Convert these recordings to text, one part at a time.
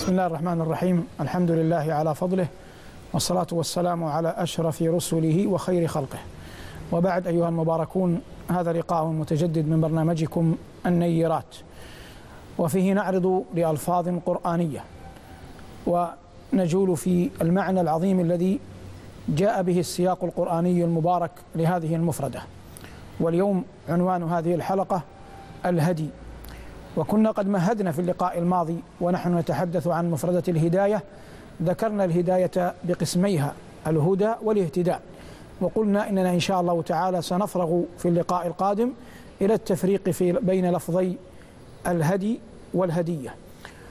بسم الله الرحمن الرحيم. الحمد لله على فضله والصلاة والسلام على أشرف رسله وخير خلقه. وبعد أيها المباركون هذا لقاء متجدد من برنامجكم النيرات. وفيه نعرض لألفاظ قرآنية. ونجول في المعنى العظيم الذي جاء به السياق القرآني المبارك لهذه المفردة. واليوم عنوان هذه الحلقة الهدي. وكنا قد مهدنا في اللقاء الماضي ونحن نتحدث عن مفردة الهداية. ذكرنا الهداية بقسميها الهدى والاهتداء. وقلنا إننا إن شاء الله تعالى سنفرغ في اللقاء القادم إلى التفريق في بين لفظي الهدي والهدية.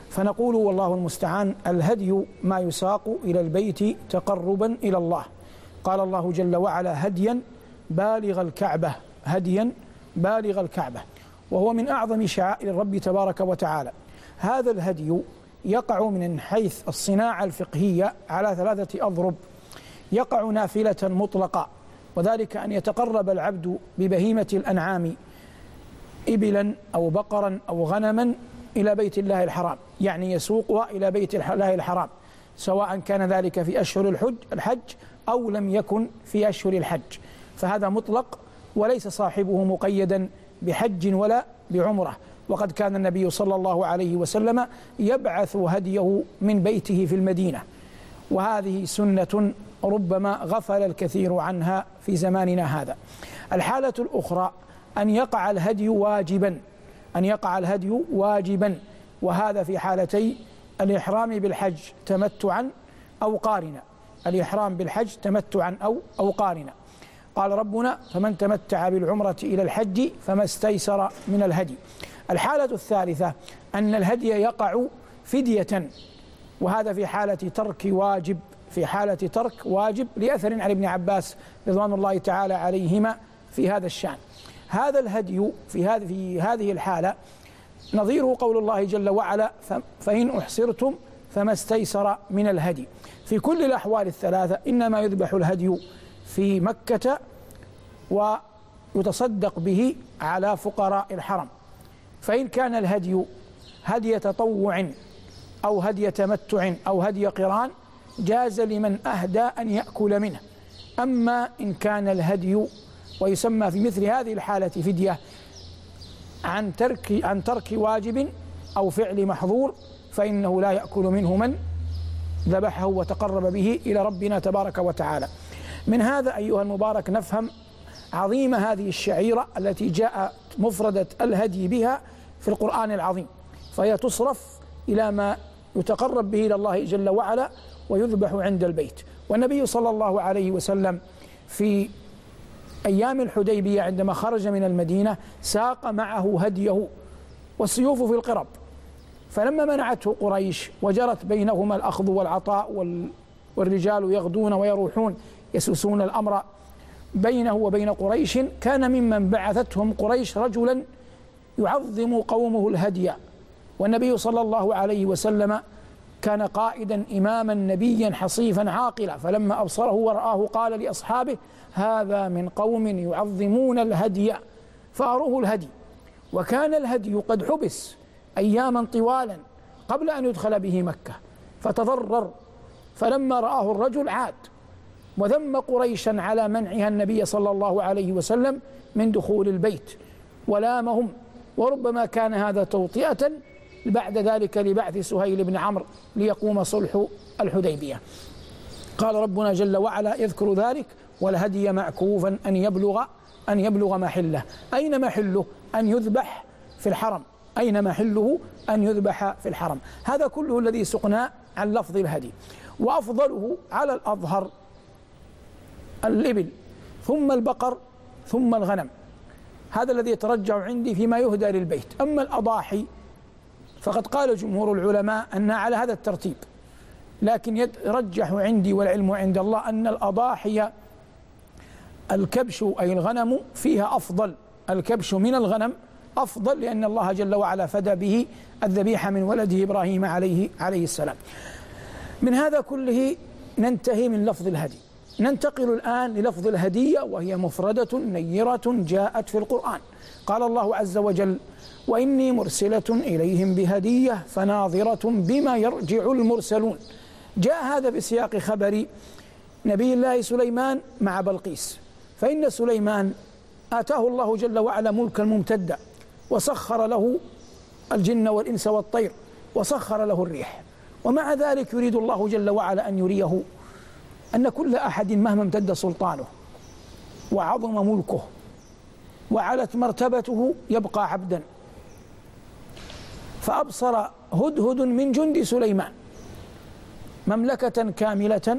فنقول والله المستعان الهدي ما يساق إلى البيت تقربا إلى الله. قال الله جل وعلا هديا بالغ الكعبة هديا بالغ الكعبة. وهو من أعظم شعائر الرب تبارك وتعالى. هذا الهدي يقع من حيث الصناعة الفقهية على ثلاثة أضرب. يقع نافلة مطلقة وذلك أن يتقرب العبد ببهيمة الأنعام ابلا أو بقرا أو غنما إلى بيت الله الحرام. يعني يسوقها إلى بيت الله الحرام سواء كان ذلك في أشهر الحج الحج أو لم يكن في أشهر الحج. فهذا مطلق وليس صاحبه مقيدا بحج ولا بعمرة. وقد كان النبي صلى الله عليه وسلم يبعث هديه من بيته في المدينة. وهذه سنة ربما غفل الكثير عنها في زماننا هذا. الحالة الأخرى أن يقع الهدي واجبا. أن يقع الهدي واجبا. وهذا في حالتي الإحرام بالحج تمتعا أو قارنا الإحرام بالحج تمتعا أو أو قارنا قال ربنا فمن تمتع بالعمرة إلى الحج فما استيسر من الهدي. الحالة الثالثة أن الهدي يقع فدية وهذا في حالة ترك واجب في حالة ترك واجب لأثر عن ابن عباس رضوان الله تعالى عليهما في هذا الشأن. هذا الهدي في هذه في هذه الحالة نظيره قول الله جل وعلا فإن أحصرتم فما استيسر من الهدي. في كل الأحوال الثلاثة إنما يذبح الهدي في مكة ويتصدق به على فقراء الحرم. فإن كان الهدي هدي تطوع أو هدي تمتع أو هدي قران جاز لمن أهدى أن يأكل منه. أما إن كان الهدي ويسمى في مثل هذه الحالة فدية عن ترك عن ترك واجب أو فعل محظور فإنه لا يأكل منه من ذبحه وتقرب به إلى ربنا تبارك وتعالى. من هذا أيها المبارك نفهم عظيم هذه الشعيرة التي جاء مفردة الهدي بها في القرآن العظيم فهي تصرف إلى ما يتقرب به إلى الله جل وعلا ويذبح عند البيت. والنبي صلى الله عليه وسلم في أيام الحديبية عندما خرج من المدينة ساق معه هديه والسيوف في القرب. فلما منعته قريش وجرت بينهما الأخذ والعطاء والرجال يغدون ويروحون يسوسون الأمر بينه وبين قريش. كان ممن بعثتهم قريش رجلا يعظم قومه الهدي. والنبي صلى الله عليه وسلم كان قائدا اماما نبيا حصيفا عاقلا. فلما أبصره ورآه قال لأصحابه هذا من قوم يعظمون الهدي. فأروه الهدي. وكان الهدي قد حبس اياما طوالا قبل أن يدخل به مكة. فتضرر. فلما رآه الرجل عاد. وذم قريشا على منعها النبي صلى الله عليه وسلم من دخول البيت. ولامهم وربما كان هذا توطئة بعد ذلك لبعث سهيل بن عمرو ليقوم صلح الحديبية. قال ربنا جل وعلا يذكر ذلك والهدي معكوفا أن يبلغ أن يبلغ محله. أين محله؟ أن يذبح في الحرم. أين محله؟ أن يذبح في الحرم. هذا كله الذي سقنا عن لفظ الهدي. وأفضله على الأظهر الإبل ثم البقر ثم الغنم. هذا الذي يترجع عندي فيما يهدى للبيت أما الأضاحي فقد قال جمهور العلماء أنها على هذا الترتيب. لكن يرجح عندي والعلم عند الله أن الأضاحي الكبش أي الغنم فيها أفضل. الكبش من الغنم أفضل لأن الله جل وعلا فدى به الذبيحة من ولده إبراهيم عليه عليه السلام. من هذا كله ننتهي من لفظ الهدي. ننتقل الآن للفظ الهدية وهي مفردة نيرة جاءت في القرآن. قال الله عز وجل وإني مرسلة إليهم بهدية فناظرة بما يرجع المرسلون. جاء هذا بسياق خبر نبي الله سليمان مع بلقيس. فإن سليمان آتاه الله جل وعلا ملكا ممتدا وسخر له الجن والإنس والطير وسخر له الريح. ومع ذلك يريد الله جل وعلا أن يريه. أن كل أحد مهما امتد سلطانه وعظم ملكه وعلت مرتبته يبقى عبدا. فأبصر هدهد من جند سليمان. مملكة كاملة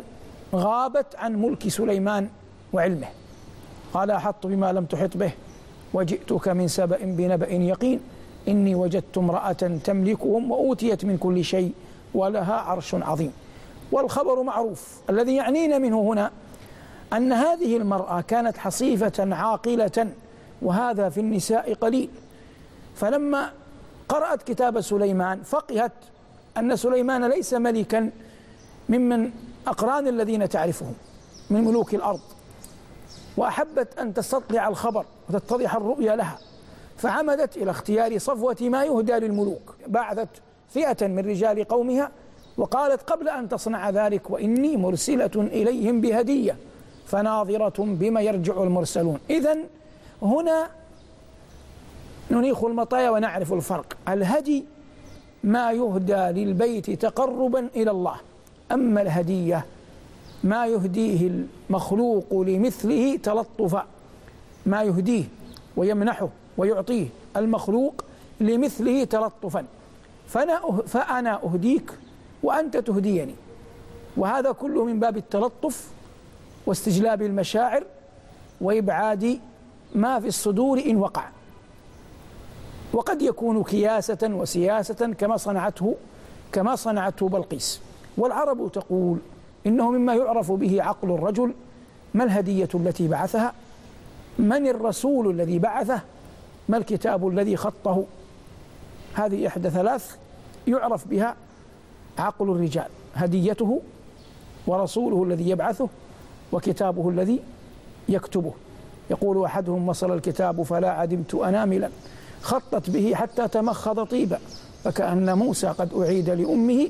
غابت عن ملك سليمان وعلمه. قال أحط بما لم تحط به وجئتك من سبأ بنبأ يقين. إني وجدت امرأة تملكهم وأوتيت من كل شيء ولها عرش عظيم. والخبر معروف. الذي يعنينا منه هنا أن هذه المرأة كانت حصيفة عاقلة وهذا في النساء قليل. فلما قرأت كتاب سليمان فقهت أن سليمان ليس ملكا ممن أقران الذين تعرفهم من ملوك الأرض. وأحبت أن تستطلع الخبر وتتضح الرؤيا لها. فعمدت إلى اختيار صفوة ما يهدى للملوك. بعثت فئة من رجال قومها وقالت قبل أن تصنع ذلك وإني مرسلة إليهم بهدية فناظرة بما يرجع المرسلون. إذا هنا ننيخ المطايا ونعرف الفرق. الهدي ما يهدى للبيت تقربا إلى الله أما الهدية ما يهديه المخلوق لمثله تلطفا ما يهديه ويمنحه ويعطيه المخلوق لمثله تلطفا. فأنا فأنا أهديك وأنت تهديني. وهذا كله من باب التلطف واستجلاب المشاعر وإبعاد ما في الصدور إن وقع. وقد يكون كياسة وسياسة كما صنعته كما صنعته بلقيس. والعرب تقول إنه مما يعرف به عقل الرجل ما الهدية التي بعثها؟ من الرسول الذي بعثه؟ ما الكتاب الذي خطه؟ هذه إحدى ثلاث يعرف بها عقل الرجال هديته ورسوله الذي يبعثه وكتابه الذي يكتبه. يقول أحدهم وصل الكتاب فلا عدمت أناملا خطت به حتى تمخض طيبا فكأن موسى قد أعيد لأمه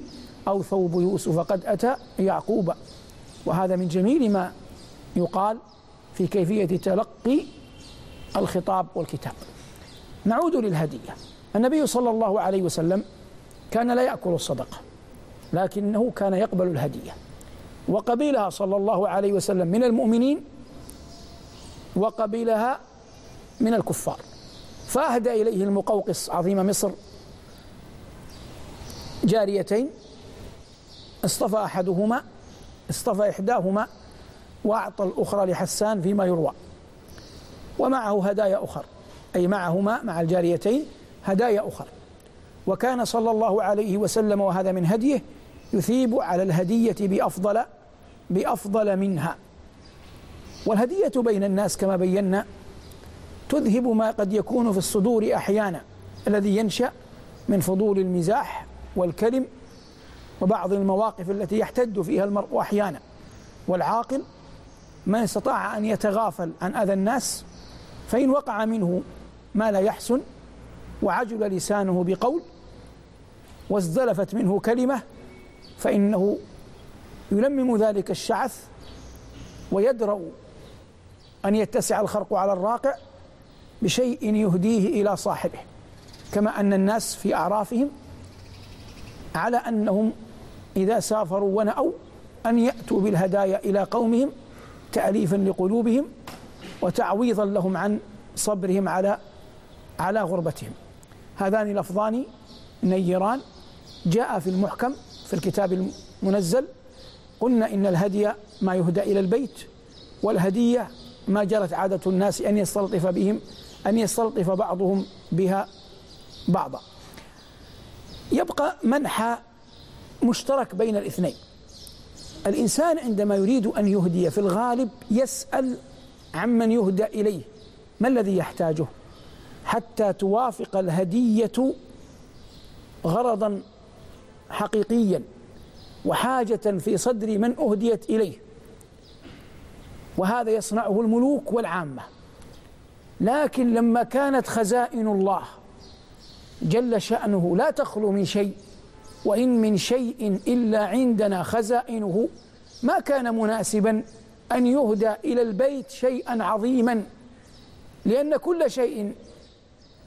أو ثوب يوسف قد أتى يعقوب. وهذا من جميل ما يقال في كيفية تلقي الخطاب والكتاب. نعود للهدية. النبي صلى الله عليه وسلم كان لا يأكل الصدقة. لكنه كان يقبل الهدية. وقبلها صلى الله عليه وسلم من المؤمنين وقبلها من الكفار. فأهدى إليه المقوقس عظيم مصر جاريتين. اصطفى أحدهما اصطفى إحداهما وأعطى الأخرى لحسان فيما يروى. ومعه هدايا أخر أي معهما مع الجاريتين هدايا أخر. وكان صلى الله عليه وسلم وهذا من هديه يثيب على الهدية بأفضل بأفضل منها. والهدية بين الناس كما بينا تذهب ما قد يكون في الصدور أحيانا الذي ينشأ من فضول المزاح والكلم وبعض المواقف التي يحتد فيها المرء أحيانا. والعاقل من استطاع أن يتغافل عن أذى الناس فإن وقع منه ما لا يحسن وعجل لسانه بقول وازدلفت منه كلمة فإنه يلمم ذلك الشعث ويدرأ أن يتسع الخرق على الراقع بشيء يهديه إلى صاحبه كما أن الناس في أعرافهم على أنهم إذا سافروا ونأوا أن يأتوا بالهدايا إلى قومهم تأليفا لقلوبهم وتعويضا لهم عن صبرهم على على غربتهم. هذان لفظان نيران جاء في المحكم في الكتاب المنزل قلنا إن الهدي ما يهدى إلى البيت والهدية ما جرت عادة الناس أن يستلطف بهم أن يستلطف بعضهم بها بعضا. يبقى منحى مشترك بين الاثنين. الإنسان عندما يريد أن يهدي في الغالب يسأل عمن يهدى إليه. ما الذي يحتاجه؟ حتى توافق الهدية غرضا حقيقيا وحاجة في صدر من أهديت إليه. وهذا يصنعه الملوك والعامة. لكن لما كانت خزائن الله جل شأنه لا تخلو من شيء وإن من شيء إلا عندنا خزائنه ما كان مناسبا أن يهدى إلى البيت شيئا عظيما. لأن كل شيء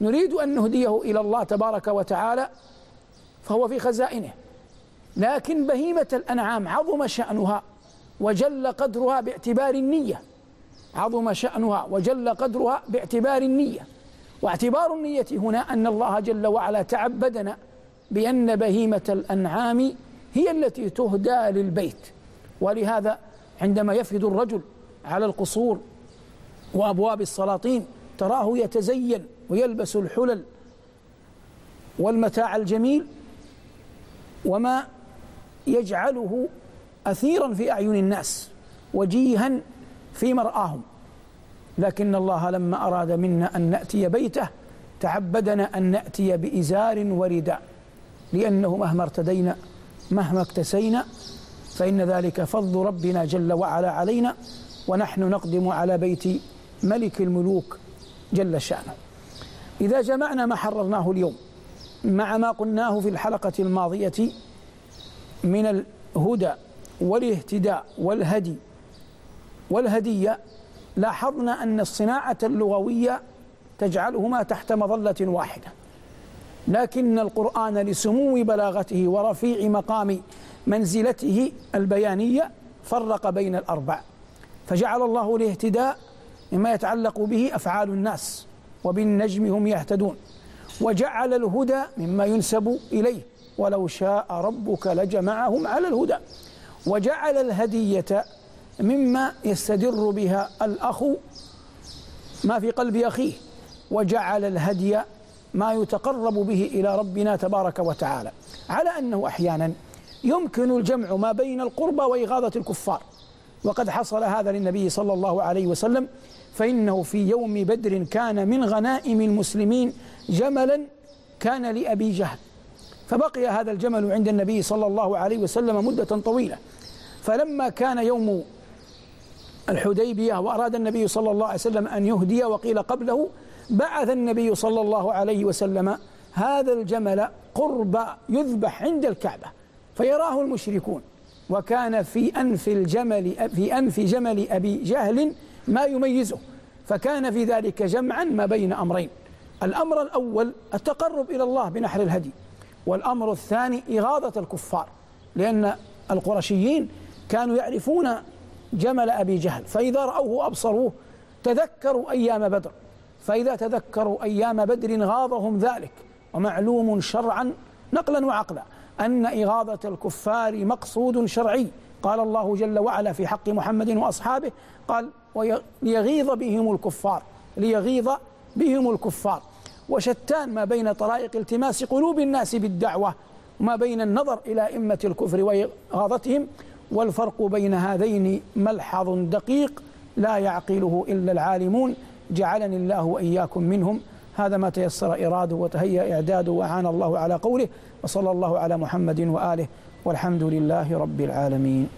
نريد أن نهديه إلى الله تبارك وتعالى فهو في خزائنه. لكن بهيمة الأنعام عظم شأنها وجل قدرها باعتبار النية. عظم شأنها وجل قدرها باعتبار النية. واعتبار النية هنا أن الله جل وعلا تعبدنا بأن بهيمة الأنعام هي التي تهدى للبيت. ولهذا عندما يفد الرجل على القصور وأبواب السلاطين تراه يتزين ويلبس الحلل والمتاع الجميل وما يجعله أثيرا في أعين الناس وجيها في مرآهم. لكن الله لما أراد منا أن نأتي بيته تعبدنا أن نأتي بإزار ورداء لأنه مهما ارتدينا مهما اكتسينا فإن ذلك فضل ربنا جل وعلا علينا ونحن نقدم على بيت ملك الملوك جل شأنه. إذا جمعنا ما حررناه اليوم مع ما قلناه في الحلقة الماضية من الهدى والاهتداء والهدي والهدية لاحظنا أن الصناعة اللغوية تجعلهما تحت مظلة واحدة. لكن القرآن لسمو بلاغته ورفيع مقام منزلته البيانية فرق بين الأربع. فجعل الله الاهتداء مما يتعلق به أفعال الناس وبالنجم هم يهتدون. وجعل الهدى مما ينسب إليه. ولو شاء ربك لجمعهم على الهدى. وجعل الهدية مما يستدر بها الأخ ما في قلب أخيه. وجعل الهدي ما يتقرب به إلى ربنا تبارك وتعالى. على أنه أحيانا يمكن الجمع ما بين القربى وإغاظة الكفار. وقد حصل هذا للنبي صلى الله عليه وسلم فإنه في يوم بدر كان من غنائم المسلمين جملا كان لأبي جهل. فبقي هذا الجمل عند النبي صلى الله عليه وسلم مدة طويلة. فلما كان يوم الحديبية وأراد النبي صلى الله عليه وسلم أن يهدي وقيل قبله بعث النبي صلى الله عليه وسلم هذا الجمل قرب يذبح عند الكعبة فيراه المشركون. وكان في أنف الجمل في أنف جمل أبي جهل ما يميزه فكان في ذلك جمعا ما بين أمرين. الأمر الأول التقرب إلى الله بنحر الهدي والأمر الثاني إغاظة الكفار لأن القرشيين كانوا يعرفون جمل أبي جهل فإذا رأوه أبصروه تذكروا أيام بدر فإذا تذكروا أيام بدر غاضهم ذلك ومعلوم شرعا نقلا وعقلا. أن إغاظة الكفار مقصود شرعي. قال الله جل وعلا في حق محمد وأصحابه قال ليغيظ بهم الكفار ليغيظ بهم الكفار. وشتان ما بين طرائق التماس قلوب الناس بالدعوة وما بين النظر إلى أئمة الكفر وإغاظتهم والفرق بين هذين ملحظ دقيق لا يعقله إلا العالمون. جعلني الله وإياكم منهم. هذا ما تيسر إراده وتهيأ إعداده وأعان الله على قوله وصلى الله على محمد وآله والحمد لله رب العالمين.